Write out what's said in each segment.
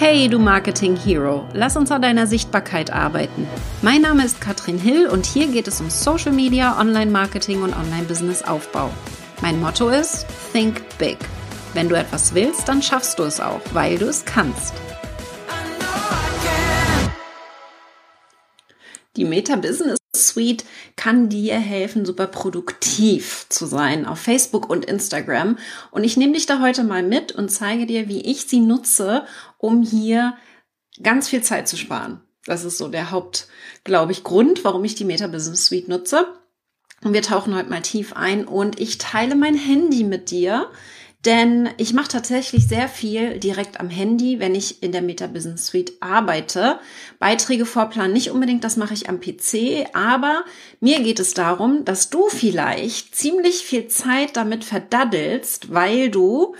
Hey, du Marketing Hero, lass uns an deiner Sichtbarkeit arbeiten. Mein Name ist Katrin Hill und hier geht es um Social Media, Online-Marketing und Online-Business-Aufbau. Mein Motto ist Think Big. Wenn du etwas willst, dann schaffst du es auch, weil du es kannst. Die Meta Business Suite kann dir helfen, super produktiv zu sein auf Facebook und Instagram. Und ich nehme dich da heute mal mit und zeige dir, wie ich sie nutze, um hier ganz viel Zeit zu sparen. Das ist so der Haupt, glaube ich, Grund, warum ich die Meta Business Suite nutze. Und wir tauchen heute mal tief ein und ich teile mein Handy mit dir, denn ich mache tatsächlich sehr viel direkt am Handy, wenn ich in der Meta Business Suite arbeite. Beiträge vorplanen nicht unbedingt, das mache ich am PC, aber mir geht es darum, dass du vielleicht ziemlich viel Zeit damit verdaddelst, weil du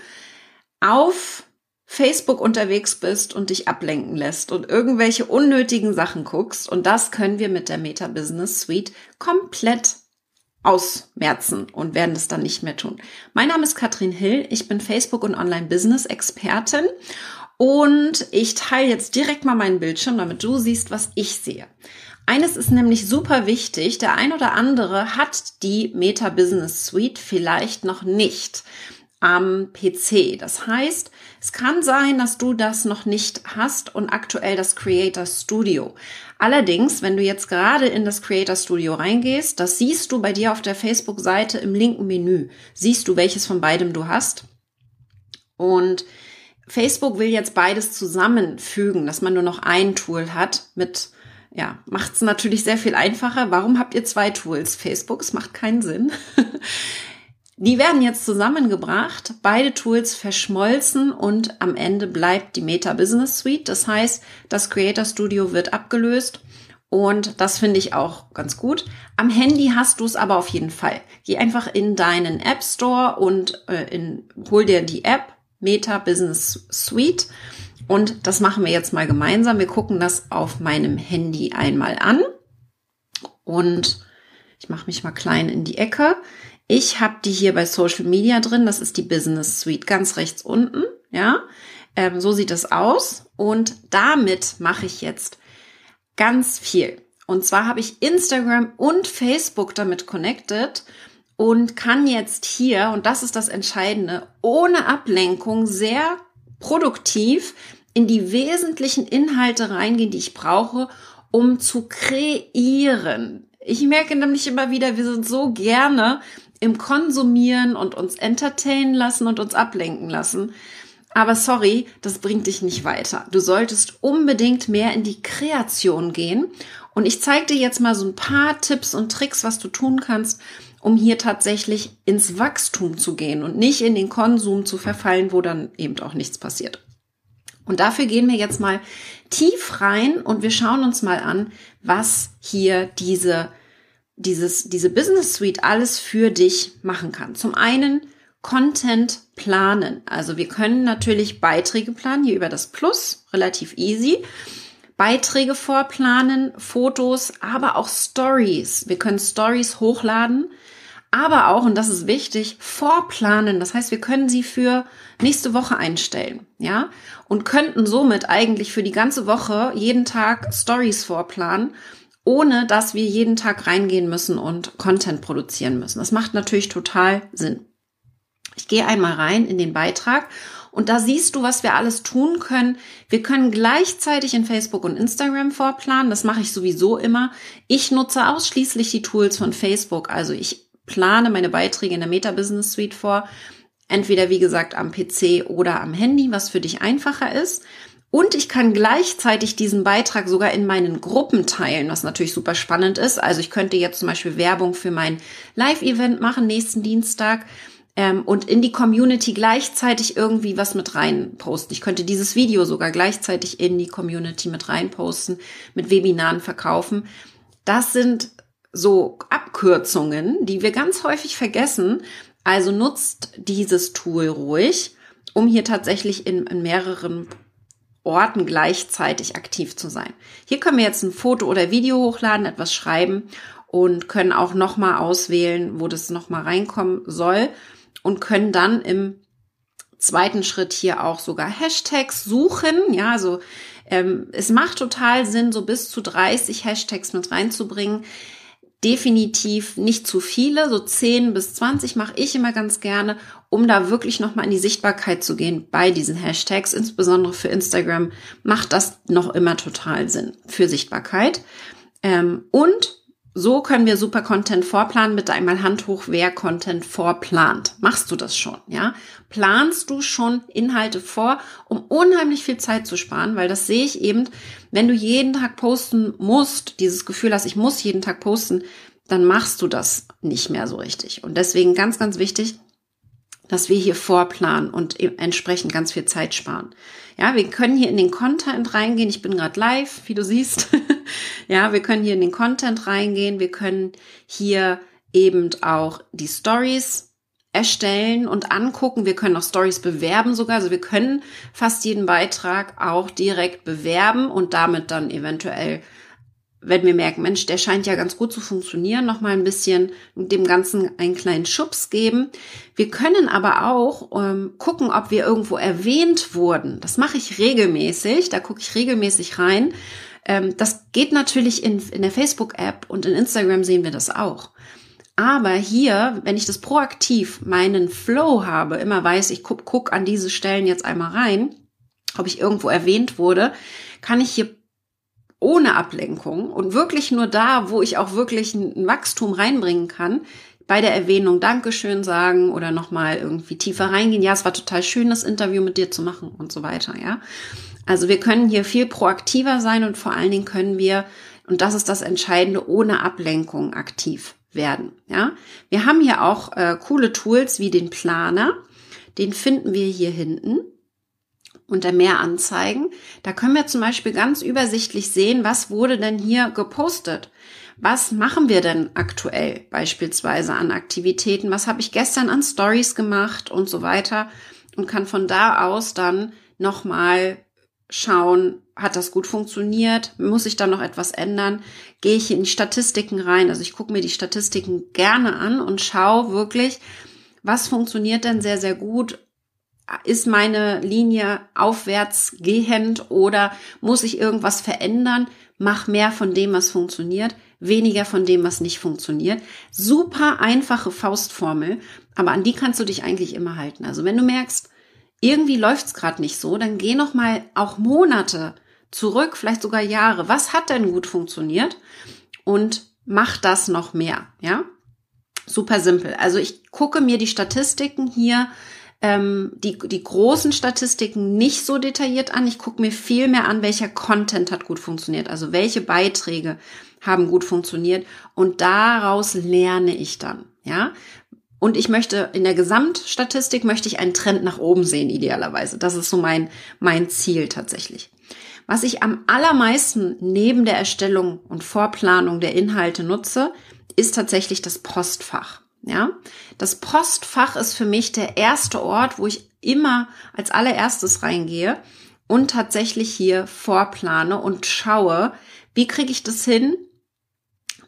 auf Facebook unterwegs bist und dich ablenken lässt und irgendwelche unnötigen Sachen guckst. Und das können wir mit der Meta Business Suite komplett ausmerzen und werden es dann nicht mehr tun. Mein Name ist Katrin Hill, ich bin Facebook- und Online-Business-Expertin und ich teile jetzt direkt mal meinen Bildschirm, damit du siehst, was ich sehe. Eines ist nämlich super wichtig, der ein oder andere hat die Meta Business Suite vielleicht noch nicht am PC. Das heißt, es kann sein, dass du das noch nicht hast und aktuell das Creator Studio. Allerdings, wenn du jetzt gerade in das Creator Studio reingehst, das siehst du bei dir auf der Facebook-Seite im linken Menü. Siehst du, welches von beidem du hast. Und Facebook will jetzt beides zusammenfügen, dass man nur noch ein Tool hat mit ja, macht es natürlich sehr viel einfacher. Warum habt ihr zwei Tools? Facebook, es macht keinen Sinn. Die werden jetzt zusammengebracht, beide Tools verschmolzen und am Ende bleibt die Meta Business Suite. Das heißt, das Creator Studio wird abgelöst und das finde ich auch ganz gut. Am Handy hast du es aber auf jeden Fall. Geh einfach in deinen App Store und äh, in, hol dir die App Meta Business Suite. Und das machen wir jetzt mal gemeinsam. Wir gucken das auf meinem Handy einmal an. Und ich mache mich mal klein in die Ecke. Ich habe die hier bei Social Media drin. Das ist die Business Suite ganz rechts unten. Ja, ähm, so sieht es aus. Und damit mache ich jetzt ganz viel. Und zwar habe ich Instagram und Facebook damit connected und kann jetzt hier, und das ist das Entscheidende, ohne Ablenkung sehr produktiv in die wesentlichen Inhalte reingehen, die ich brauche, um zu kreieren. Ich merke nämlich immer wieder, wir sind so gerne im Konsumieren und uns entertainen lassen und uns ablenken lassen. Aber sorry, das bringt dich nicht weiter. Du solltest unbedingt mehr in die Kreation gehen. Und ich zeige dir jetzt mal so ein paar Tipps und Tricks, was du tun kannst, um hier tatsächlich ins Wachstum zu gehen und nicht in den Konsum zu verfallen, wo dann eben auch nichts passiert. Und dafür gehen wir jetzt mal tief rein und wir schauen uns mal an, was hier diese dieses, diese Business Suite alles für dich machen kann. Zum einen Content planen. Also wir können natürlich Beiträge planen, hier über das Plus, relativ easy. Beiträge vorplanen, Fotos, aber auch Stories. Wir können Stories hochladen, aber auch, und das ist wichtig, vorplanen. Das heißt, wir können sie für nächste Woche einstellen, ja, und könnten somit eigentlich für die ganze Woche jeden Tag Stories vorplanen ohne dass wir jeden Tag reingehen müssen und Content produzieren müssen. Das macht natürlich total Sinn. Ich gehe einmal rein in den Beitrag und da siehst du, was wir alles tun können. Wir können gleichzeitig in Facebook und Instagram vorplanen. Das mache ich sowieso immer. Ich nutze ausschließlich die Tools von Facebook. Also ich plane meine Beiträge in der Meta Business Suite vor. Entweder, wie gesagt, am PC oder am Handy, was für dich einfacher ist. Und ich kann gleichzeitig diesen Beitrag sogar in meinen Gruppen teilen, was natürlich super spannend ist. Also ich könnte jetzt zum Beispiel Werbung für mein Live-Event machen nächsten Dienstag ähm, und in die Community gleichzeitig irgendwie was mit rein posten. Ich könnte dieses Video sogar gleichzeitig in die Community mit rein posten, mit Webinaren verkaufen. Das sind so Abkürzungen, die wir ganz häufig vergessen. Also nutzt dieses Tool ruhig, um hier tatsächlich in, in mehreren Orten gleichzeitig aktiv zu sein. Hier können wir jetzt ein Foto oder Video hochladen, etwas schreiben und können auch nochmal auswählen, wo das nochmal reinkommen soll und können dann im zweiten Schritt hier auch sogar Hashtags suchen. Ja, also ähm, es macht total Sinn, so bis zu 30 Hashtags mit reinzubringen. Definitiv nicht zu viele, so 10 bis 20 mache ich immer ganz gerne, um da wirklich nochmal in die Sichtbarkeit zu gehen bei diesen Hashtags. Insbesondere für Instagram macht das noch immer total Sinn für Sichtbarkeit. Ähm, und so können wir super Content vorplanen. Bitte einmal Hand hoch, wer Content vorplant. Machst du das schon, ja? Planst du schon Inhalte vor, um unheimlich viel Zeit zu sparen? Weil das sehe ich eben, wenn du jeden Tag posten musst, dieses Gefühl hast, ich muss jeden Tag posten, dann machst du das nicht mehr so richtig. Und deswegen ganz, ganz wichtig, dass wir hier vorplanen und e- entsprechend ganz viel Zeit sparen. Ja, wir können hier in den Content reingehen. Ich bin gerade live, wie du siehst. ja, wir können hier in den Content reingehen. Wir können hier eben auch die Stories erstellen und angucken. Wir können auch Stories bewerben sogar. Also wir können fast jeden Beitrag auch direkt bewerben und damit dann eventuell wenn wir merken, Mensch, der scheint ja ganz gut zu funktionieren, noch mal ein bisschen dem Ganzen einen kleinen Schubs geben. Wir können aber auch ähm, gucken, ob wir irgendwo erwähnt wurden. Das mache ich regelmäßig, da gucke ich regelmäßig rein. Ähm, das geht natürlich in, in der Facebook-App und in Instagram sehen wir das auch. Aber hier, wenn ich das proaktiv meinen Flow habe, immer weiß, ich guck, guck an diese Stellen jetzt einmal rein, ob ich irgendwo erwähnt wurde, kann ich hier ohne Ablenkung und wirklich nur da, wo ich auch wirklich ein Wachstum reinbringen kann, bei der Erwähnung Dankeschön sagen oder nochmal irgendwie tiefer reingehen. Ja, es war total schön, das Interview mit dir zu machen und so weiter, ja. Also wir können hier viel proaktiver sein und vor allen Dingen können wir, und das ist das Entscheidende, ohne Ablenkung aktiv werden, ja. Wir haben hier auch äh, coole Tools wie den Planer. Den finden wir hier hinten unter mehr Anzeigen. Da können wir zum Beispiel ganz übersichtlich sehen, was wurde denn hier gepostet. Was machen wir denn aktuell beispielsweise an Aktivitäten? Was habe ich gestern an Stories gemacht und so weiter? Und kann von da aus dann nochmal schauen, hat das gut funktioniert? Muss ich da noch etwas ändern? Gehe ich in die Statistiken rein? Also ich gucke mir die Statistiken gerne an und schaue wirklich, was funktioniert denn sehr, sehr gut ist meine Linie aufwärts gehend oder muss ich irgendwas verändern? Mach mehr von dem, was funktioniert, weniger von dem, was nicht funktioniert. Super einfache Faustformel, aber an die kannst du dich eigentlich immer halten. Also wenn du merkst, irgendwie läuft's gerade nicht so, dann geh noch mal auch Monate zurück, vielleicht sogar Jahre. Was hat denn gut funktioniert? Und mach das noch mehr, ja? Super simpel. Also ich gucke mir die Statistiken hier ähm, die, die großen Statistiken nicht so detailliert an. Ich gucke mir viel mehr an, welcher Content hat gut funktioniert, also welche Beiträge haben gut funktioniert und daraus lerne ich dann, ja. Und ich möchte in der Gesamtstatistik möchte ich einen Trend nach oben sehen, idealerweise. Das ist so mein, mein Ziel tatsächlich. Was ich am allermeisten neben der Erstellung und Vorplanung der Inhalte nutze, ist tatsächlich das Postfach. Ja, das Postfach ist für mich der erste Ort, wo ich immer als allererstes reingehe und tatsächlich hier vorplane und schaue, wie kriege ich das hin,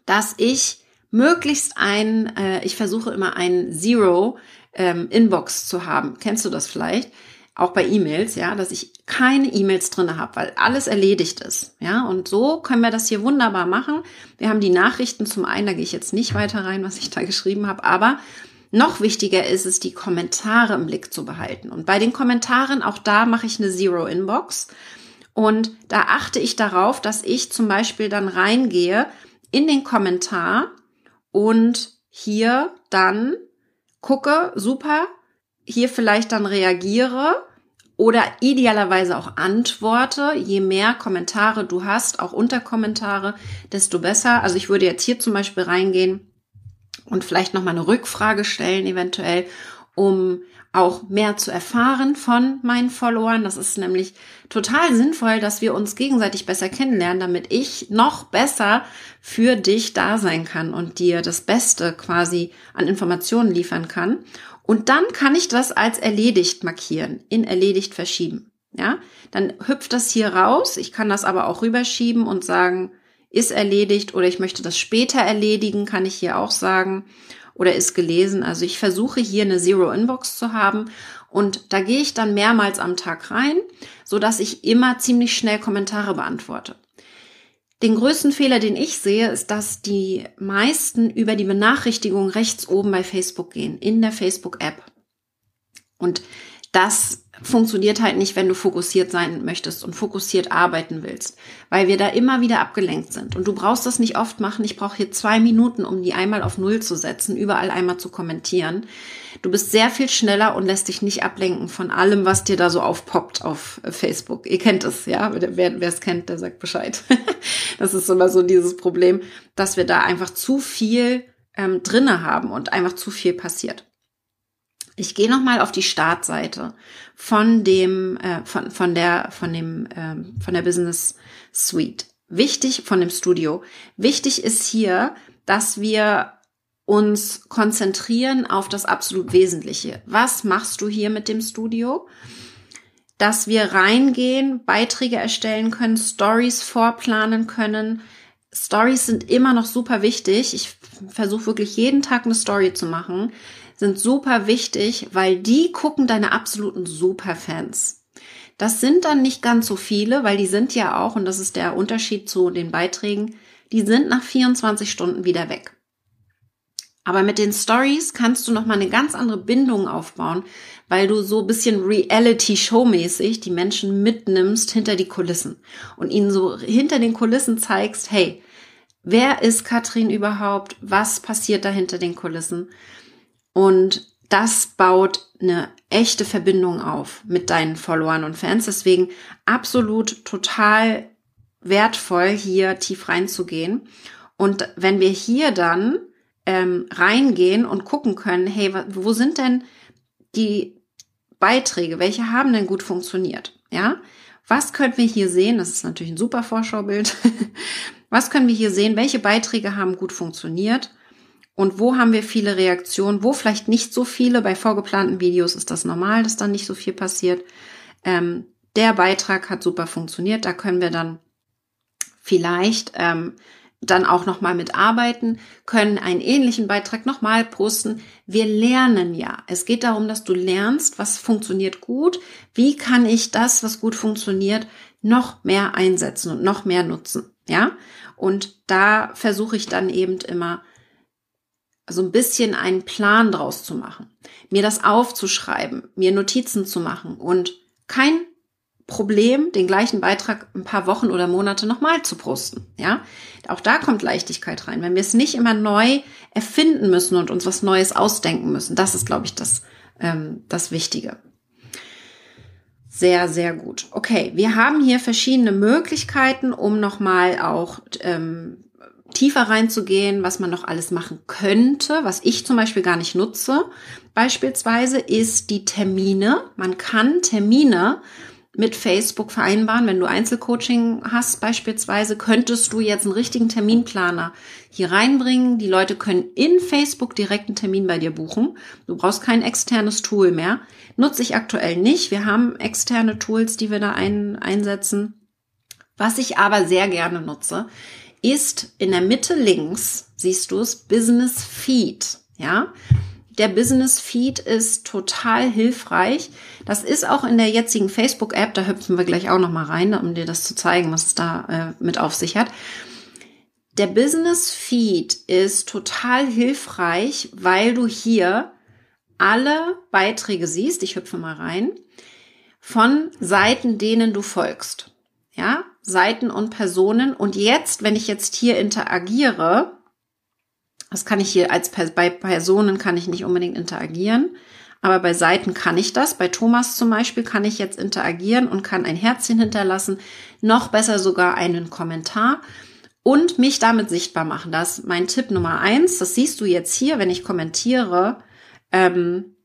dass ich möglichst ein, äh, ich versuche immer ein Zero ähm, Inbox zu haben. Kennst du das vielleicht? Auch bei E-Mails, ja, dass ich keine E-Mails drinne habe, weil alles erledigt ist, ja. Und so können wir das hier wunderbar machen. Wir haben die Nachrichten zum einen, da gehe ich jetzt nicht weiter rein, was ich da geschrieben habe, aber noch wichtiger ist es, die Kommentare im Blick zu behalten. Und bei den Kommentaren, auch da mache ich eine Zero Inbox. Und da achte ich darauf, dass ich zum Beispiel dann reingehe in den Kommentar und hier dann gucke, super, hier vielleicht dann reagiere oder idealerweise auch antworte. Je mehr Kommentare du hast, auch Unterkommentare, desto besser. Also ich würde jetzt hier zum Beispiel reingehen und vielleicht nochmal eine Rückfrage stellen, eventuell, um auch mehr zu erfahren von meinen Followern. Das ist nämlich total sinnvoll, dass wir uns gegenseitig besser kennenlernen, damit ich noch besser für dich da sein kann und dir das Beste quasi an Informationen liefern kann. Und dann kann ich das als erledigt markieren, in erledigt verschieben. Ja, dann hüpft das hier raus. Ich kann das aber auch rüberschieben und sagen, ist erledigt oder ich möchte das später erledigen, kann ich hier auch sagen. oder ist gelesen. Also ich versuche hier eine Zero Inbox zu haben und da gehe ich dann mehrmals am Tag rein, so dass ich immer ziemlich schnell Kommentare beantworte. Den größten Fehler, den ich sehe, ist, dass die meisten über die Benachrichtigung rechts oben bei Facebook gehen, in der Facebook-App. Und das funktioniert halt nicht, wenn du fokussiert sein möchtest und fokussiert arbeiten willst, weil wir da immer wieder abgelenkt sind. Und du brauchst das nicht oft machen. Ich brauche hier zwei Minuten, um die einmal auf Null zu setzen, überall einmal zu kommentieren. Du bist sehr viel schneller und lässt dich nicht ablenken von allem, was dir da so aufpoppt auf Facebook. Ihr kennt es, ja? Wer es kennt, der sagt Bescheid. das ist immer so dieses Problem, dass wir da einfach zu viel ähm, drinne haben und einfach zu viel passiert. Ich gehe noch mal auf die Startseite von dem äh, von von der von dem ähm, von der Business Suite. Wichtig von dem Studio. Wichtig ist hier, dass wir uns konzentrieren auf das absolut Wesentliche. Was machst du hier mit dem Studio? Dass wir reingehen, Beiträge erstellen können, Stories vorplanen können. Stories sind immer noch super wichtig. Ich versuche wirklich jeden Tag eine Story zu machen sind super wichtig, weil die gucken deine absoluten Superfans. Das sind dann nicht ganz so viele, weil die sind ja auch, und das ist der Unterschied zu den Beiträgen, die sind nach 24 Stunden wieder weg. Aber mit den Stories kannst du nochmal eine ganz andere Bindung aufbauen, weil du so ein bisschen Reality-Show-mäßig die Menschen mitnimmst hinter die Kulissen und ihnen so hinter den Kulissen zeigst, hey, wer ist Katrin überhaupt? Was passiert da hinter den Kulissen? Und das baut eine echte Verbindung auf mit deinen Followern und Fans. Deswegen absolut total wertvoll, hier tief reinzugehen. Und wenn wir hier dann ähm, reingehen und gucken können, hey, wo sind denn die Beiträge? Welche haben denn gut funktioniert? Ja, was können wir hier sehen? Das ist natürlich ein super Vorschaubild. was können wir hier sehen? Welche Beiträge haben gut funktioniert? Und wo haben wir viele Reaktionen? Wo vielleicht nicht so viele? Bei vorgeplanten Videos ist das normal, dass dann nicht so viel passiert. Ähm, der Beitrag hat super funktioniert. Da können wir dann vielleicht ähm, dann auch noch mal mitarbeiten, können einen ähnlichen Beitrag noch mal posten. Wir lernen ja. Es geht darum, dass du lernst, was funktioniert gut. Wie kann ich das, was gut funktioniert, noch mehr einsetzen und noch mehr nutzen? Ja? Und da versuche ich dann eben immer so ein bisschen einen Plan draus zu machen, mir das aufzuschreiben, mir Notizen zu machen und kein Problem, den gleichen Beitrag ein paar Wochen oder Monate nochmal zu posten. Ja, auch da kommt Leichtigkeit rein. Wenn wir es nicht immer neu erfinden müssen und uns was Neues ausdenken müssen, das ist, glaube ich, das, ähm, das Wichtige. Sehr, sehr gut. Okay, wir haben hier verschiedene Möglichkeiten, um nochmal auch ähm, tiefer reinzugehen, was man noch alles machen könnte, was ich zum Beispiel gar nicht nutze. Beispielsweise ist die Termine. Man kann Termine mit Facebook vereinbaren. Wenn du Einzelcoaching hast beispielsweise, könntest du jetzt einen richtigen Terminplaner hier reinbringen. Die Leute können in Facebook direkt einen Termin bei dir buchen. Du brauchst kein externes Tool mehr. Nutze ich aktuell nicht. Wir haben externe Tools, die wir da ein, einsetzen. Was ich aber sehr gerne nutze, ist in der Mitte links, siehst du es, Business Feed. Ja, der Business Feed ist total hilfreich. Das ist auch in der jetzigen Facebook App, da hüpfen wir gleich auch noch mal rein, um dir das zu zeigen, was es da äh, mit auf sich hat. Der Business Feed ist total hilfreich, weil du hier alle Beiträge siehst. Ich hüpfe mal rein von Seiten, denen du folgst. Ja, Seiten und Personen. Und jetzt, wenn ich jetzt hier interagiere, das kann ich hier als bei Personen kann ich nicht unbedingt interagieren, aber bei Seiten kann ich das. Bei Thomas zum Beispiel kann ich jetzt interagieren und kann ein Herzchen hinterlassen, noch besser sogar einen Kommentar und mich damit sichtbar machen. Das ist mein Tipp Nummer eins. Das siehst du jetzt hier, wenn ich kommentiere. Ähm,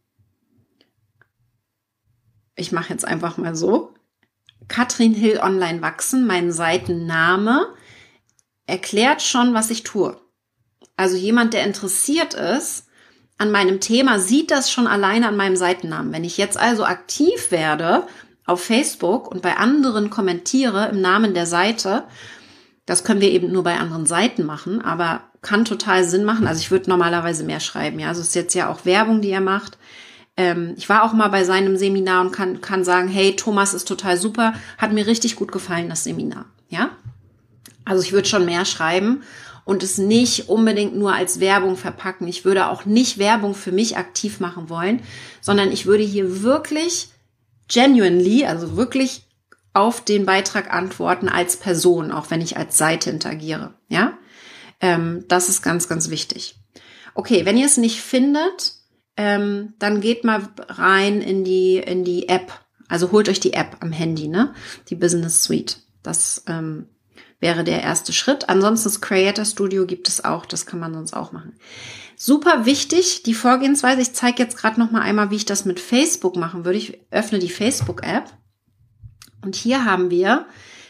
ich mache jetzt einfach mal so. Katrin Hill Online wachsen, mein Seitenname, erklärt schon, was ich tue. Also jemand, der interessiert ist an meinem Thema, sieht das schon alleine an meinem Seitennamen. Wenn ich jetzt also aktiv werde auf Facebook und bei anderen kommentiere im Namen der Seite, das können wir eben nur bei anderen Seiten machen, aber kann total Sinn machen. Also ich würde normalerweise mehr schreiben. Ja, also es ist jetzt ja auch Werbung, die er macht. Ähm, ich war auch mal bei seinem Seminar und kann, kann sagen, hey, Thomas ist total super, hat mir richtig gut gefallen, das Seminar. Ja, also ich würde schon mehr schreiben und es nicht unbedingt nur als Werbung verpacken. Ich würde auch nicht Werbung für mich aktiv machen wollen, sondern ich würde hier wirklich genuinely, also wirklich auf den Beitrag antworten als Person, auch wenn ich als Seite interagiere. Ja, ähm, das ist ganz, ganz wichtig. Okay, wenn ihr es nicht findet, ähm, dann geht mal rein in die in die App. Also holt euch die App am Handy, ne? Die Business Suite. Das ähm, wäre der erste Schritt. Ansonsten das Creator Studio gibt es auch, das kann man sonst auch machen. Super wichtig, die Vorgehensweise. Ich zeige jetzt gerade noch mal einmal, wie ich das mit Facebook machen würde. Ich öffne die Facebook-App und hier haben wir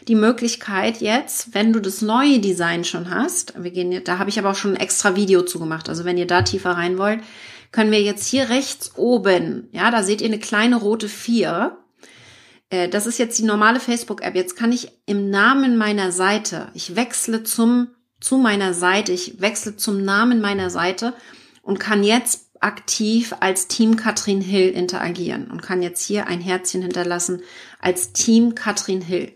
die Möglichkeit jetzt, wenn du das neue Design schon hast, wir gehen, da habe ich aber auch schon ein extra Video zugemacht. Also wenn ihr da tiefer rein wollt, können wir jetzt hier rechts oben, ja, da seht ihr eine kleine rote 4 äh, das ist jetzt die normale Facebook-App. Jetzt kann ich im Namen meiner Seite, ich wechsle zum, zu meiner Seite, ich wechsle zum Namen meiner Seite und kann jetzt aktiv als Team Katrin Hill interagieren und kann jetzt hier ein Herzchen hinterlassen als Team Katrin Hill.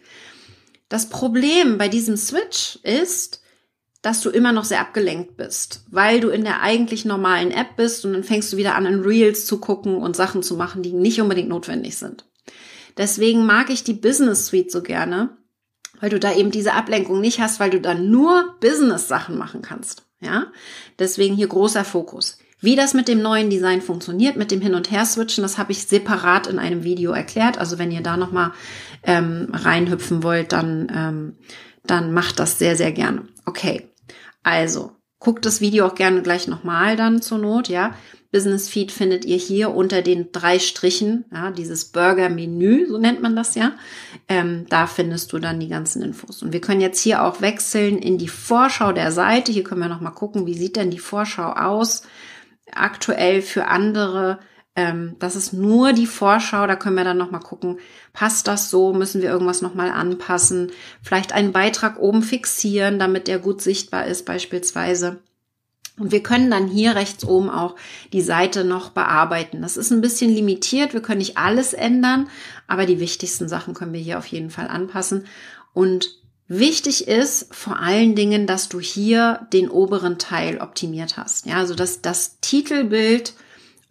Das Problem bei diesem Switch ist, dass du immer noch sehr abgelenkt bist, weil du in der eigentlich normalen App bist und dann fängst du wieder an, in Reels zu gucken und Sachen zu machen, die nicht unbedingt notwendig sind. Deswegen mag ich die Business Suite so gerne, weil du da eben diese Ablenkung nicht hast, weil du da nur Business-Sachen machen kannst. Ja, deswegen hier großer Fokus. Wie das mit dem neuen Design funktioniert, mit dem Hin- und Her-Switchen, das habe ich separat in einem Video erklärt. Also wenn ihr da nochmal ähm, reinhüpfen wollt, dann, ähm, dann macht das sehr, sehr gerne. Okay, also guckt das Video auch gerne gleich nochmal dann zur Not, ja. Business Feed findet ihr hier unter den drei Strichen, ja, dieses Burger Menü, so nennt man das ja. Ähm, da findest du dann die ganzen Infos. Und wir können jetzt hier auch wechseln in die Vorschau der Seite. Hier können wir nochmal gucken, wie sieht denn die Vorschau aus aktuell für andere. Ähm, das ist nur die Vorschau, da können wir dann nochmal gucken, passt das so, müssen wir irgendwas nochmal anpassen, vielleicht einen Beitrag oben fixieren, damit der gut sichtbar ist beispielsweise. Und wir können dann hier rechts oben auch die Seite noch bearbeiten. Das ist ein bisschen limitiert. Wir können nicht alles ändern, aber die wichtigsten Sachen können wir hier auf jeden Fall anpassen. Und wichtig ist vor allen Dingen, dass du hier den oberen Teil optimiert hast. Ja, also dass das Titelbild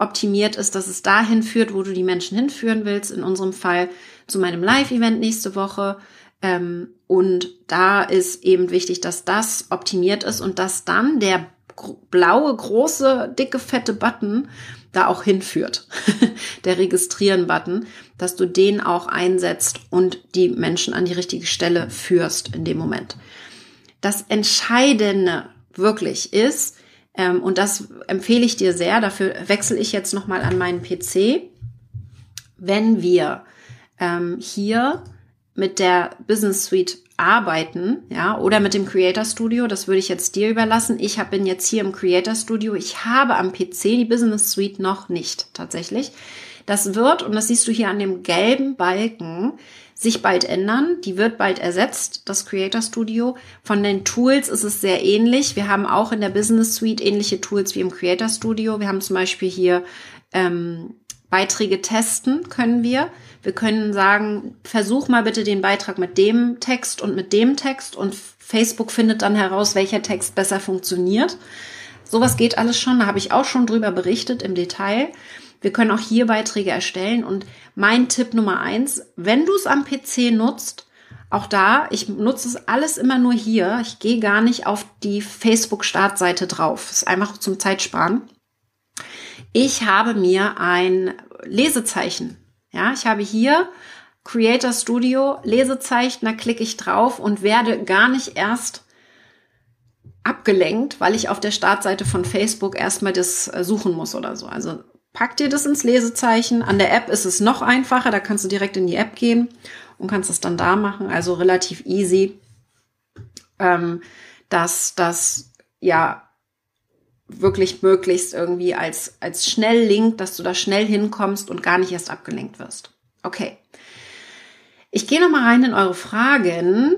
optimiert ist, dass es dahin führt, wo du die Menschen hinführen willst. In unserem Fall zu meinem Live-Event nächste Woche. Ähm, und da ist eben wichtig, dass das optimiert ist und dass dann der blaue, große, dicke, fette Button da auch hinführt. der Registrieren-Button, dass du den auch einsetzt und die Menschen an die richtige Stelle führst in dem Moment. Das Entscheidende wirklich ist, ähm, und das empfehle ich dir sehr, dafür wechsle ich jetzt nochmal an meinen PC, wenn wir ähm, hier mit der Business Suite arbeiten, ja, oder mit dem Creator Studio, das würde ich jetzt dir überlassen. Ich bin jetzt hier im Creator Studio. Ich habe am PC die Business Suite noch nicht tatsächlich. Das wird, und das siehst du hier an dem gelben Balken, sich bald ändern. Die wird bald ersetzt, das Creator Studio. Von den Tools ist es sehr ähnlich. Wir haben auch in der Business Suite ähnliche Tools wie im Creator Studio. Wir haben zum Beispiel hier ähm, Beiträge testen können wir. Wir können sagen, versuch mal bitte den Beitrag mit dem Text und mit dem Text und Facebook findet dann heraus, welcher Text besser funktioniert. Sowas geht alles schon, da habe ich auch schon drüber berichtet im Detail. Wir können auch hier Beiträge erstellen und mein Tipp Nummer eins, wenn du es am PC nutzt, auch da, ich nutze es alles immer nur hier. Ich gehe gar nicht auf die Facebook-Startseite drauf. Das ist einfach zum Zeitsparen. Ich habe mir ein Lesezeichen. Ja, ich habe hier Creator Studio Lesezeichen, da klicke ich drauf und werde gar nicht erst abgelenkt, weil ich auf der Startseite von Facebook erstmal das äh, suchen muss oder so. Also pack dir das ins Lesezeichen. An der App ist es noch einfacher, da kannst du direkt in die App gehen und kannst es dann da machen. Also relativ easy, ähm, dass das ja wirklich möglichst irgendwie als, als Schnelllink, dass du da schnell hinkommst und gar nicht erst abgelenkt wirst. Okay. Ich gehe nochmal rein in eure Fragen.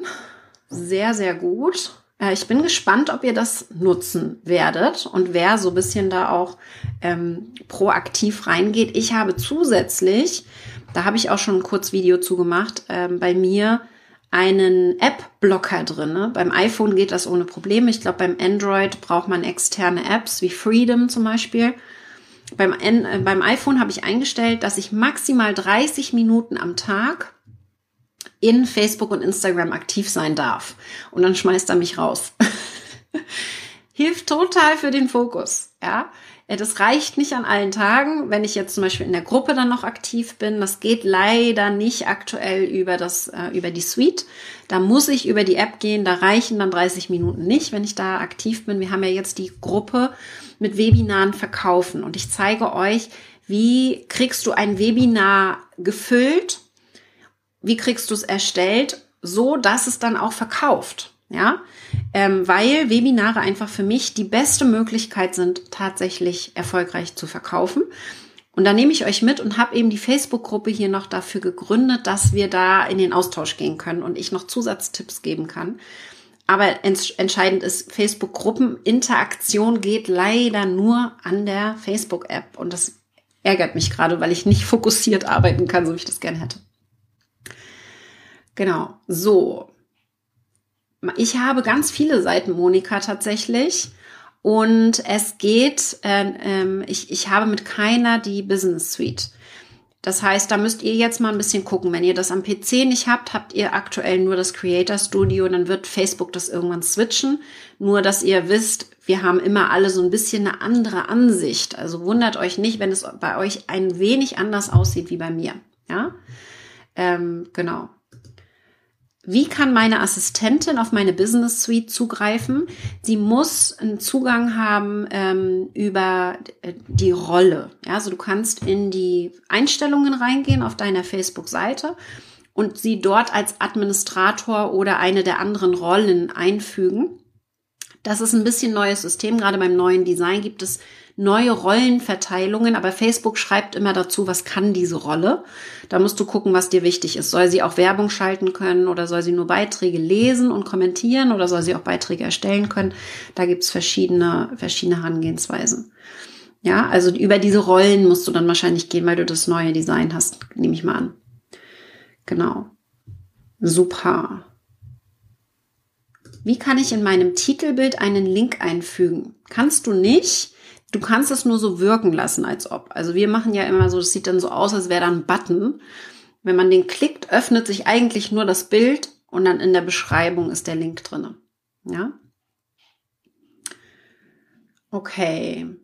Sehr, sehr gut. Äh, ich bin gespannt, ob ihr das nutzen werdet und wer so ein bisschen da auch ähm, proaktiv reingeht. Ich habe zusätzlich, da habe ich auch schon ein Kurzvideo zugemacht, ähm, bei mir einen App-Blocker drin. Ne? Beim iPhone geht das ohne Probleme. Ich glaube, beim Android braucht man externe Apps wie Freedom zum Beispiel. Beim, äh, beim iPhone habe ich eingestellt, dass ich maximal 30 Minuten am Tag in Facebook und Instagram aktiv sein darf. Und dann schmeißt er mich raus. Hilft total für den Fokus, ja. Das reicht nicht an allen Tagen, wenn ich jetzt zum Beispiel in der Gruppe dann noch aktiv bin. Das geht leider nicht aktuell über das, äh, über die Suite. Da muss ich über die App gehen. Da reichen dann 30 Minuten nicht, wenn ich da aktiv bin. Wir haben ja jetzt die Gruppe mit Webinaren verkaufen und ich zeige euch, wie kriegst du ein Webinar gefüllt? Wie kriegst du es erstellt, so dass es dann auch verkauft? ja, ähm, weil Webinare einfach für mich die beste Möglichkeit sind, tatsächlich erfolgreich zu verkaufen. Und da nehme ich euch mit und habe eben die Facebook-Gruppe hier noch dafür gegründet, dass wir da in den Austausch gehen können und ich noch Zusatztipps geben kann. Aber entscheidend ist, Facebook-Gruppen, Interaktion geht leider nur an der Facebook-App. Und das ärgert mich gerade, weil ich nicht fokussiert arbeiten kann, so wie ich das gerne hätte. Genau, so ich habe ganz viele Seiten Monika tatsächlich. Und es geht, äh, ich, ich habe mit keiner die Business Suite. Das heißt, da müsst ihr jetzt mal ein bisschen gucken. Wenn ihr das am PC nicht habt, habt ihr aktuell nur das Creator Studio, dann wird Facebook das irgendwann switchen. Nur, dass ihr wisst, wir haben immer alle so ein bisschen eine andere Ansicht. Also wundert euch nicht, wenn es bei euch ein wenig anders aussieht wie bei mir. Ja, ähm, genau. Wie kann meine Assistentin auf meine Business Suite zugreifen? Sie muss einen Zugang haben ähm, über äh, die Rolle. Ja, also du kannst in die Einstellungen reingehen auf deiner Facebook-Seite und sie dort als Administrator oder eine der anderen Rollen einfügen. Das ist ein bisschen neues System. Gerade beim neuen Design gibt es neue Rollenverteilungen, aber Facebook schreibt immer dazu, was kann diese Rolle. Da musst du gucken, was dir wichtig ist. Soll sie auch Werbung schalten können oder soll sie nur Beiträge lesen und kommentieren oder soll sie auch Beiträge erstellen können? Da gibt's verschiedene, verschiedene Herangehensweisen. Ja, also über diese Rollen musst du dann wahrscheinlich gehen, weil du das neue Design hast, nehme ich mal an. Genau. Super. Wie kann ich in meinem Titelbild einen Link einfügen? Kannst du nicht, du kannst es nur so wirken lassen, als ob. Also wir machen ja immer so, das sieht dann so aus, als wäre da ein Button. Wenn man den klickt, öffnet sich eigentlich nur das Bild und dann in der Beschreibung ist der Link drinne. Ja? Okay.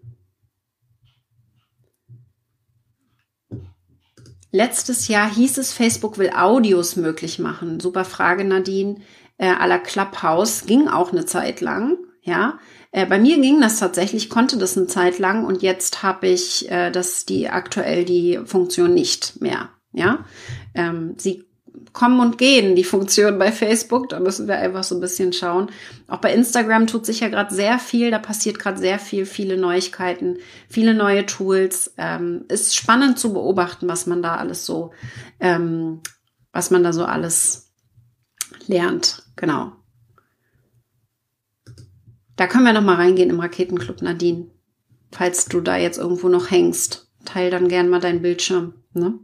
Letztes Jahr hieß es, Facebook will Audios möglich machen. Super Frage, Nadine. Äh, à la Clubhouse ging auch eine Zeit lang. Ja, äh, bei mir ging das tatsächlich, konnte das eine Zeit lang und jetzt habe ich äh, das die aktuell die Funktion nicht mehr. Ja, ähm, sie kommen und gehen, die Funktion bei Facebook. Da müssen wir einfach so ein bisschen schauen. Auch bei Instagram tut sich ja gerade sehr viel. Da passiert gerade sehr viel, viele Neuigkeiten, viele neue Tools. Ähm, ist spannend zu beobachten, was man da alles so, ähm, was man da so alles lernt. Genau. Da können wir noch mal reingehen im Raketenclub Nadine. Falls du da jetzt irgendwo noch hängst, teil dann gern mal deinen Bildschirm. Ne?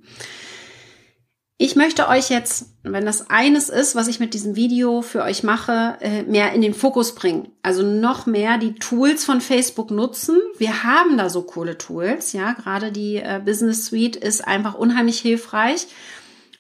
Ich möchte euch jetzt, wenn das eines ist, was ich mit diesem Video für euch mache, äh, mehr in den Fokus bringen. Also noch mehr die Tools von Facebook nutzen. Wir haben da so coole Tools, ja. Gerade die äh, Business Suite ist einfach unheimlich hilfreich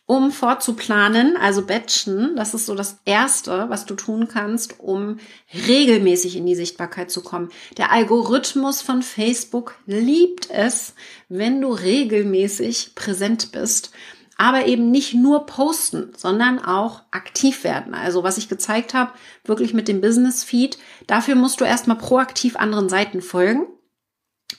um vorzuplanen, also batchen. Das ist so das Erste, was du tun kannst, um regelmäßig in die Sichtbarkeit zu kommen. Der Algorithmus von Facebook liebt es, wenn du regelmäßig präsent bist. Aber eben nicht nur posten, sondern auch aktiv werden. Also was ich gezeigt habe, wirklich mit dem Business Feed. Dafür musst du erstmal proaktiv anderen Seiten folgen.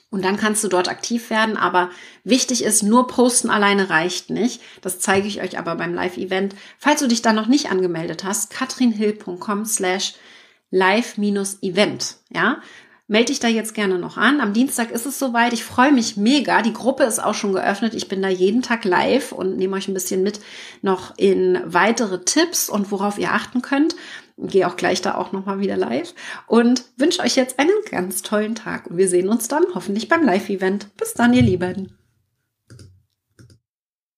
Und dann kannst du dort aktiv werden. Aber wichtig ist, nur posten alleine reicht nicht. Das zeige ich euch aber beim Live-Event. Falls du dich da noch nicht angemeldet hast, katrinhill.com slash live-event. Ja, melde dich da jetzt gerne noch an. Am Dienstag ist es soweit. Ich freue mich mega. Die Gruppe ist auch schon geöffnet. Ich bin da jeden Tag live und nehme euch ein bisschen mit noch in weitere Tipps und worauf ihr achten könnt. Gehe auch gleich da auch nochmal wieder live und wünsche euch jetzt einen ganz tollen Tag. Und wir sehen uns dann hoffentlich beim Live-Event. Bis dann, ihr Lieben.